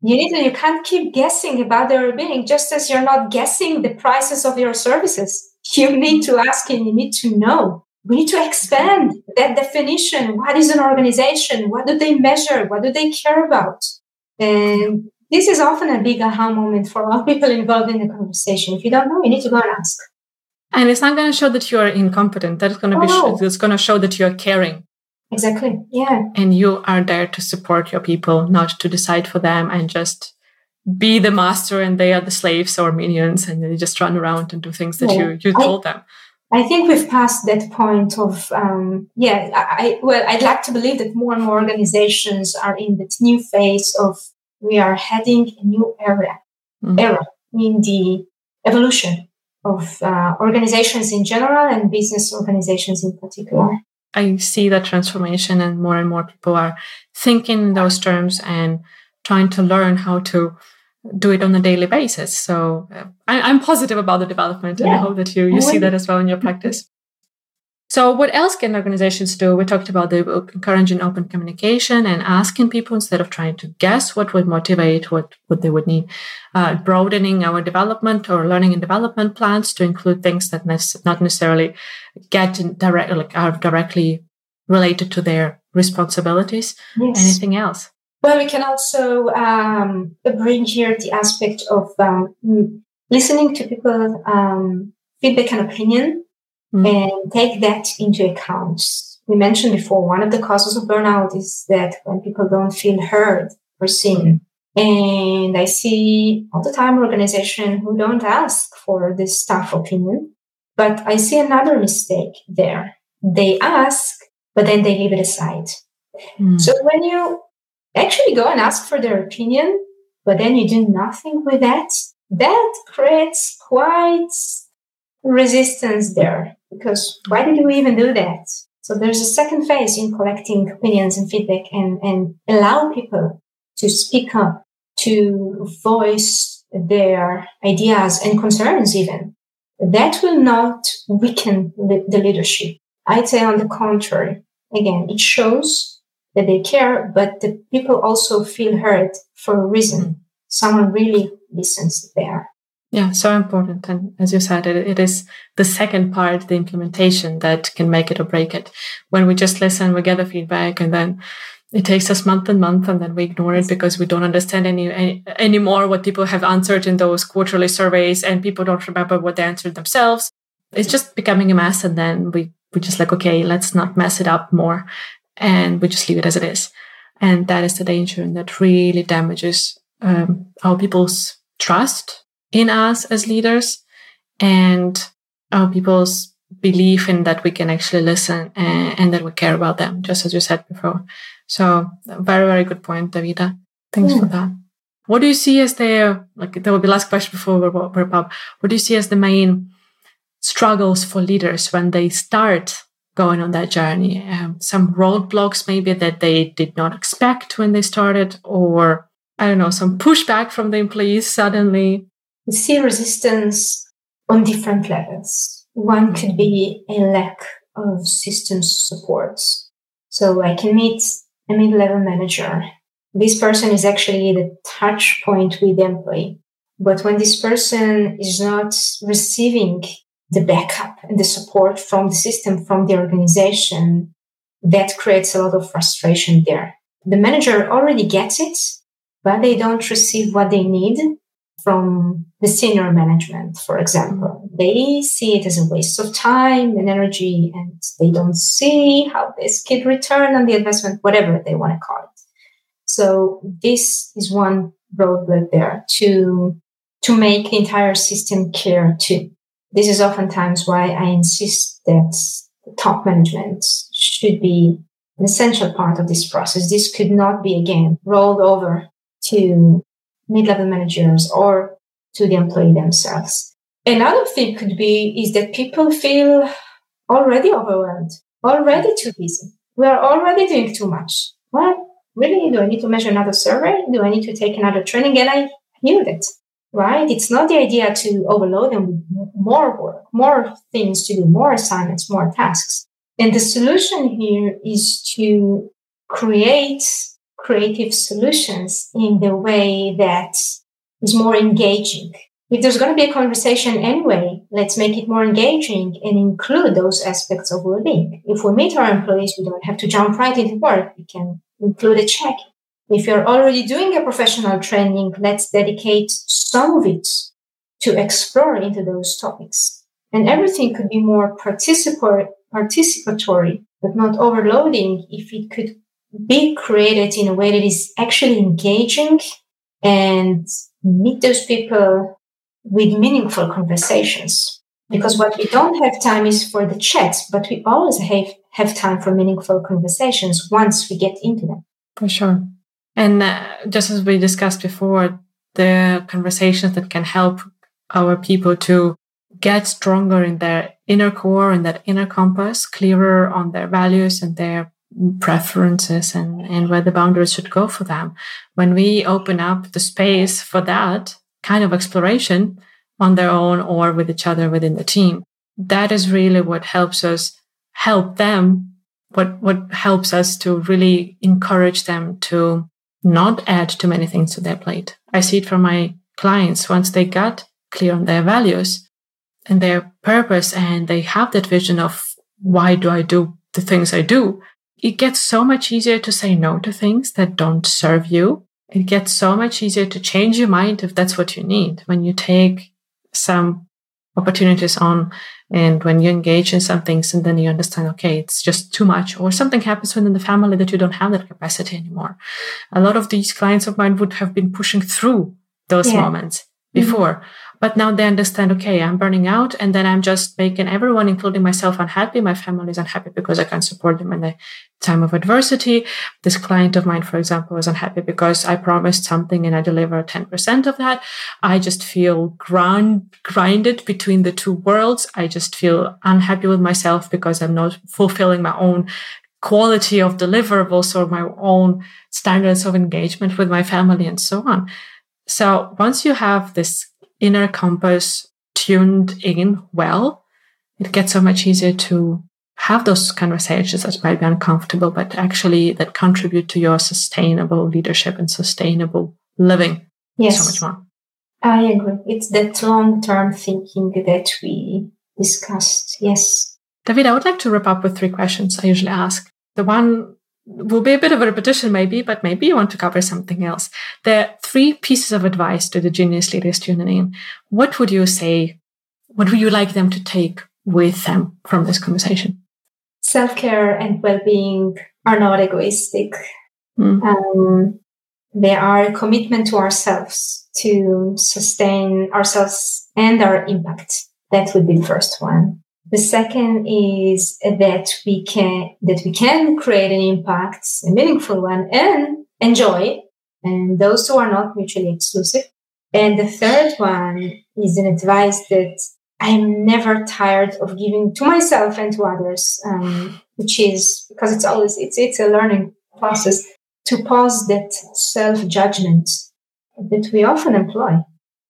S2: You need to, you can't keep guessing about their well-being just as you're not guessing the prices of your services. You need to mm-hmm. ask and you need to know. We need to expand that definition. What is an organization? What do they measure? What do they care about? And this is often a big aha moment for all people involved in the conversation. If you don't know, you need to go and ask.
S1: And it's not going to show that you are incompetent. That's going to be. Oh, no. It's going to show that you are caring.
S2: Exactly. Yeah.
S1: And you are there to support your people, not to decide for them and just be the master and they are the slaves or minions and they just run around and do things that yeah. you you told I, them.
S2: I think we've passed that point of, um, yeah, I, well, I'd like to believe that more and more organizations are in that new phase of we are heading a new era, mm-hmm. era in the evolution of uh, organizations in general and business organizations in particular.
S1: I see that transformation, and more and more people are thinking in those terms and trying to learn how to do it on a daily basis. So uh, I, am positive about the development, and. I hope that you you see that as well in your practice. So, what else can organizations do? We talked about the encouraging open communication and asking people instead of trying to guess what would motivate, what, what they would need. Uh, broadening our development or learning and development plans to include things that ne- not necessarily get direct, like are directly related to their responsibilities. Yes. Anything else?
S2: Well, we can also um, bring here the aspect of um, listening to people um, feedback and opinion mm. and take that into account. We mentioned before, one of the causes of burnout is that when people don't feel heard or seen. And I see all the time organizations who don't ask for this staff opinion. But I see another mistake there. They ask, but then they leave it aside. Mm. So when you actually go and ask for their opinion, but then you do nothing with that, that creates quite resistance there. Because why did we even do that? So there's a second phase in collecting opinions and feedback and, and allow people to speak up, to voice their ideas and concerns even. That will not weaken the leadership. I'd say on the contrary. Again, it shows that they care, but the people also feel heard for a reason. Someone really listens there.
S1: Yeah, so important. And as you said, it, it is the second part, the implementation that can make it or break it. When we just listen, we gather feedback and then it takes us month and month and then we ignore it because we don't understand any, any anymore what people have answered in those quarterly surveys and people don't remember what they answered themselves. It's just becoming a mess. And then we, we just like, okay, let's not mess it up more. And we just leave it as it is. And that is the danger and that really damages um, our people's trust in us as leaders and our people's belief in that we can actually listen and, and, that we care about them, just as you said before. So very, very good point, Davida. Thanks for that. What do you see as the, like, that will be last question before we wrap up. What do you see as the main struggles for leaders when they start going on that journey? Um, some roadblocks maybe that they did not expect when they started or I don't know, some pushback from the employees suddenly?
S2: We see resistance on different levels. One could be a lack of systems support. So I can meet a mid-level manager. This person is actually the touch point with the employee. But when this person is not receiving the backup and the support from the system, from the organization, that creates a lot of frustration there. The manager already gets it, but they don't receive what they need from the senior management, for example. They see it as a waste of time and energy, and they don't see how this could return on the investment, whatever they want to call it. So this is one roadblock there to to make the entire system care too. This is oftentimes why I insist that the top management should be an essential part of this process. This could not be again rolled over to mid-level managers or to the employee themselves. Another thing could be is that people feel already overwhelmed, already too busy. We are already doing too much. What really? Do I need to measure another survey? Do I need to take another training? And I knew that, right? It's not the idea to overload them with more work, more things to do, more assignments, more tasks. And the solution here is to create creative solutions in the way that is more engaging. If there's going to be a conversation anyway, let's make it more engaging and include those aspects of well-being. If we meet our employees, we don't have to jump right into work. We can include a check. If you're already doing a professional training, let's dedicate some of it to explore into those topics. And everything could be more participatory, participatory, but not overloading if it could be created in a way that is actually engaging and meet those people with meaningful conversations. Because what we don't have time is for the chats, but we always have, have time for meaningful conversations once we get into them.
S1: For sure. And uh, just as we discussed before, the conversations that can help our people to get stronger in their inner core and that inner compass, clearer on their values and their preferences and, and where the boundaries should go for them. When we open up the space for that kind of exploration on their own or with each other within the team, that is really what helps us help them. What, what helps us to really encourage them to not add too many things to their plate. I see it from my clients once they got clear on their values and their purpose and they have that vision of why do I do the things I do? It gets so much easier to say no to things that don't serve you. It gets so much easier to change your mind if that's what you need. When you take some opportunities on and when you engage in some things and then you understand okay it's just too much or something happens within the family that you don't have that capacity anymore a lot of these clients of mine would have been pushing through those yeah. moments before mm-hmm. But now they understand, okay, I'm burning out and then I'm just making everyone, including myself, unhappy. My family is unhappy because I can't support them in the time of adversity. This client of mine, for example, was unhappy because I promised something and I delivered 10% of that. I just feel ground, grinded between the two worlds. I just feel unhappy with myself because I'm not fulfilling my own quality of deliverables or my own standards of engagement with my family and so on. So once you have this inner compass tuned in well, it gets so much easier to have those conversations that might be uncomfortable, but actually that contribute to your sustainable leadership and sustainable living.
S2: Yes.
S1: So much more.
S2: I agree. It's that long term thinking that we discussed. Yes.
S1: Davida, I would like to wrap up with three questions I usually ask. The one will be a bit of a repetition maybe, but maybe you want to cover something else. There are three pieces of advice to the genius leaders tuning in. What would you say? What would you like them to take with them from this conversation?
S2: Self care and well being are not egoistic. Mm. Um, they are a commitment to ourselves to sustain ourselves and our impact. That would be the first one. The second is that we can, that we can create an impact, a meaningful one and enjoy. And those two are not mutually exclusive. And the third one is an advice that I'm never tired of giving to myself and to others, um, which is because it's always, it's, it's a learning process to pause that self judgment that we often employ.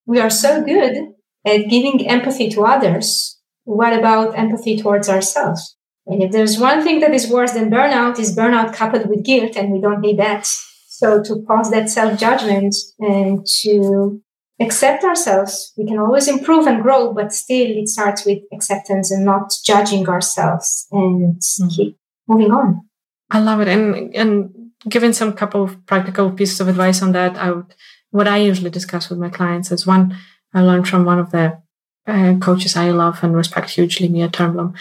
S2: We are so good at giving empathy to others what about empathy towards ourselves? And if there's one thing that is worse than burnout is burnout coupled with guilt, and we don't need that. So to pause that self judgment and to accept ourselves, we can always improve and grow, but still it starts with acceptance and not judging ourselves and mm-hmm. keep moving on.
S1: I love it. And, and giving some couple of practical pieces of advice on that, I would, what I usually discuss with my clients is one, I learned from one of the uh, coaches I love and respect hugely, Mia Törnblom.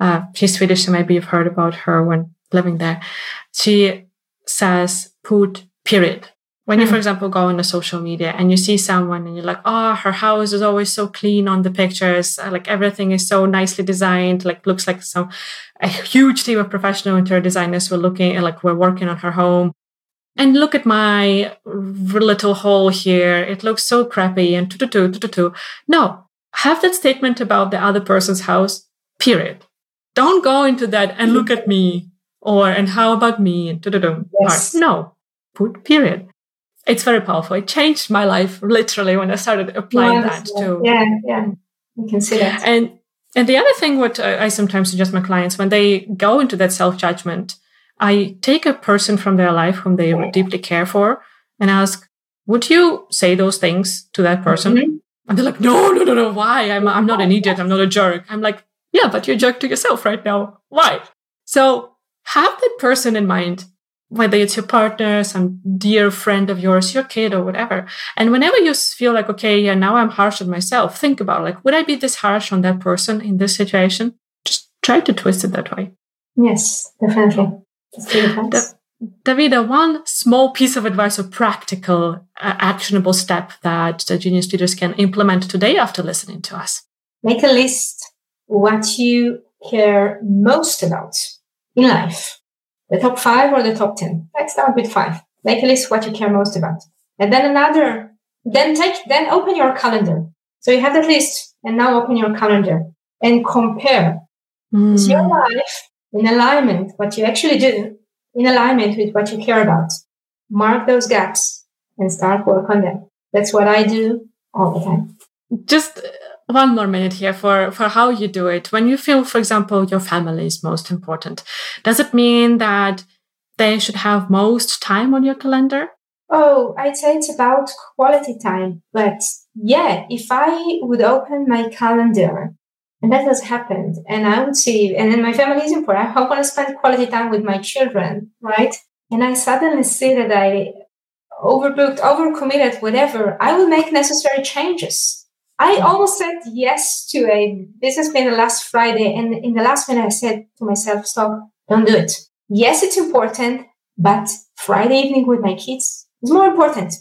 S1: Uh, she's Swedish, so maybe you've heard about her when living there. She says, put period. When you, for hmm. example, go on the social media and you see someone and you're like, oh, her house is always so clean on the pictures. Uh, like everything is so nicely designed. Like looks like some, a huge team of professional interior designers were looking, like we're working on her home. And look at my little hole here. It looks so crappy and tu tu tu tu tu. No, have that statement about the other person's house, period. Don't go into that and look at me or and how about me and yes. No, put period. It's very powerful. It changed my life literally when I started applying yes, that
S2: yeah.
S1: too.
S2: Yeah, yeah, you can see that.
S1: And and the other thing, what I sometimes suggest my clients when they go into that self judgment, I take a person from their life whom they deeply care for and ask, would you say those things to that person? Mm-hmm. And they're like, no, no, no, no. Why? I'm, I'm not an idiot. I'm not a jerk. I'm like, yeah, but you're a jerk to yourself right now. Why? So have that person in mind, whether it's your partner, some dear friend of yours, your kid or whatever. And whenever you feel like, okay, yeah, now I'm harsh on myself, think about like, would I be this harsh on that person in this situation? Just try to twist it that way.
S2: Yes, definitely.
S1: Davida, one small piece of advice or practical, uh, actionable step that the genius leaders can implement today after listening to us.
S2: Make a list what you care most about in life. The top five or the top 10. Let's start with five. Make a list what you care most about. And then another, then take, then open your calendar. So you have that list and now open your calendar and compare. Mm. Is your life in alignment, what you actually do in alignment with what you care about. Mark those gaps and start work on them. That's what I do all the time.
S1: Just one more minute here for, for how you do it. When you feel, for example, your family is most important, does it mean that they should have most time on your calendar?
S2: Oh, I'd say it's about quality time. But yeah, if I would open my calendar and that has happened. And I would see, and then my family is important. I want to spend quality time with my children, right? And I suddenly see that I overbooked, overcommitted, whatever. I will make necessary changes. I almost said yes to a business planner last Friday. And in the last minute, I said to myself, stop, don't do it. Yes, it's important, but Friday evening with my kids is more important.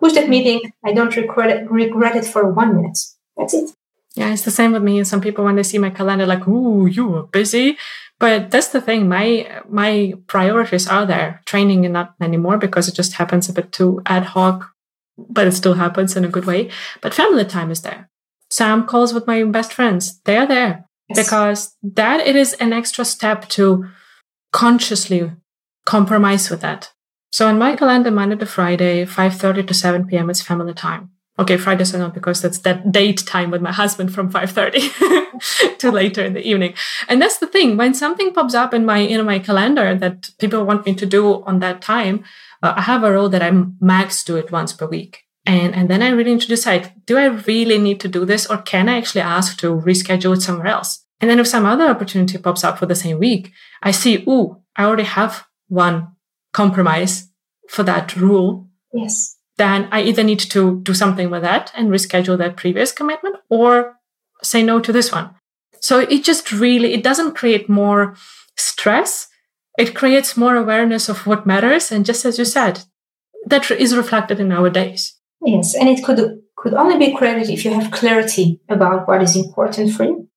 S2: Push that meeting. I don't regret it for one minute. That's it.
S1: Yeah, it's the same with me. And some people, when they see my calendar, like, "Ooh, you are busy," but that's the thing. My my priorities are there. Training and not anymore because it just happens a bit too ad hoc but it still happens in a good way. But family time is there. Sam calls with my best friends. They are there yes. because that it is an extra step to consciously compromise with that. So in my calendar, Monday to Friday, 5.30 to 7 p.m. it's family time. Okay, Fridays are not because that's that date time with my husband from 5.30 to later in the evening. And that's the thing. When something pops up in my, in my calendar that people want me to do on that time, uh, I have a rule that I max do it once per week. And, and then I really need to decide, do I really need to do this or can I actually ask to reschedule it somewhere else? And then if some other opportunity pops up for the same week, I see, ooh, I already have one compromise for that rule.
S2: Yes.
S1: Then I either need to do something with that and reschedule that previous commitment or say no to this one. So it just really, it doesn't create more stress it creates more awareness of what matters. And just as you said, that is reflected in our days.
S2: Yes. And it could, could only be created if you have clarity about what is important for you.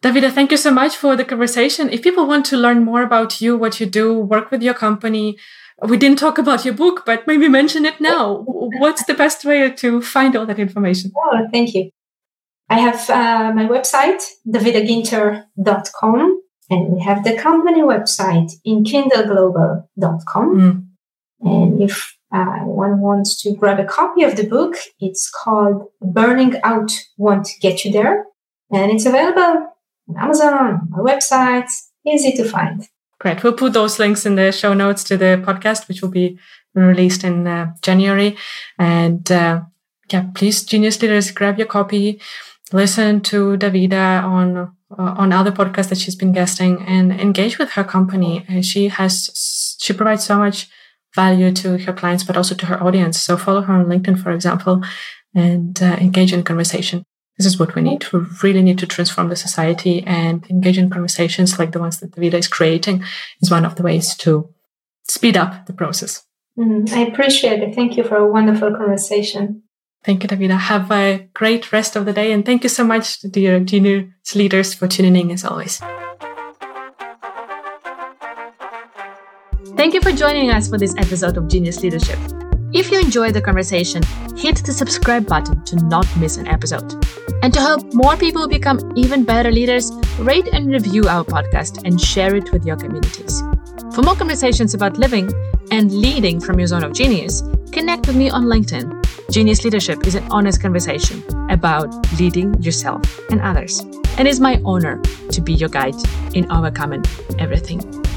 S1: Davida, thank you so much for the conversation. If people want to learn more about you, what you do, work with your company, we didn't talk about your book, but maybe mention it now. What's the best way to find all that information?
S2: Oh, thank you. I have uh, my website, davidaginter.com. And we have the company website in kindleglobal.com. Mm. And if uh, one wants to grab a copy of the book, it's called Burning Out Won't Get You There. And it's available on Amazon, our website, easy to find.
S1: Great. We'll put those links in the show notes to the podcast, which will be released in uh, January. And uh, yeah, please, Genius Leaders, grab your copy, listen to Davida on uh, on other podcasts that she's been guesting and engage with her company. And she has, she provides so much value to her clients, but also to her audience. So follow her on LinkedIn, for example, and uh, engage in conversation. This is what we need. We really need to transform the society and engage in conversations like the ones that Davida is creating is one of the ways to speed up the process.
S2: Mm, I appreciate it. Thank you for a wonderful conversation.
S1: Thank you, Davida. Have a great rest of the day. And thank you so much, dear Genius Leaders, for tuning in as always. Thank you for joining us for this episode of Genius Leadership. If you enjoyed the conversation, hit the subscribe button to not miss an episode. And to help more people become even better leaders, rate and review our podcast and share it with your communities. For more conversations about living and leading from your zone of genius, connect with me on LinkedIn Genius Leadership is an honest conversation about leading yourself and others. And it's my honor to be your guide in overcoming everything.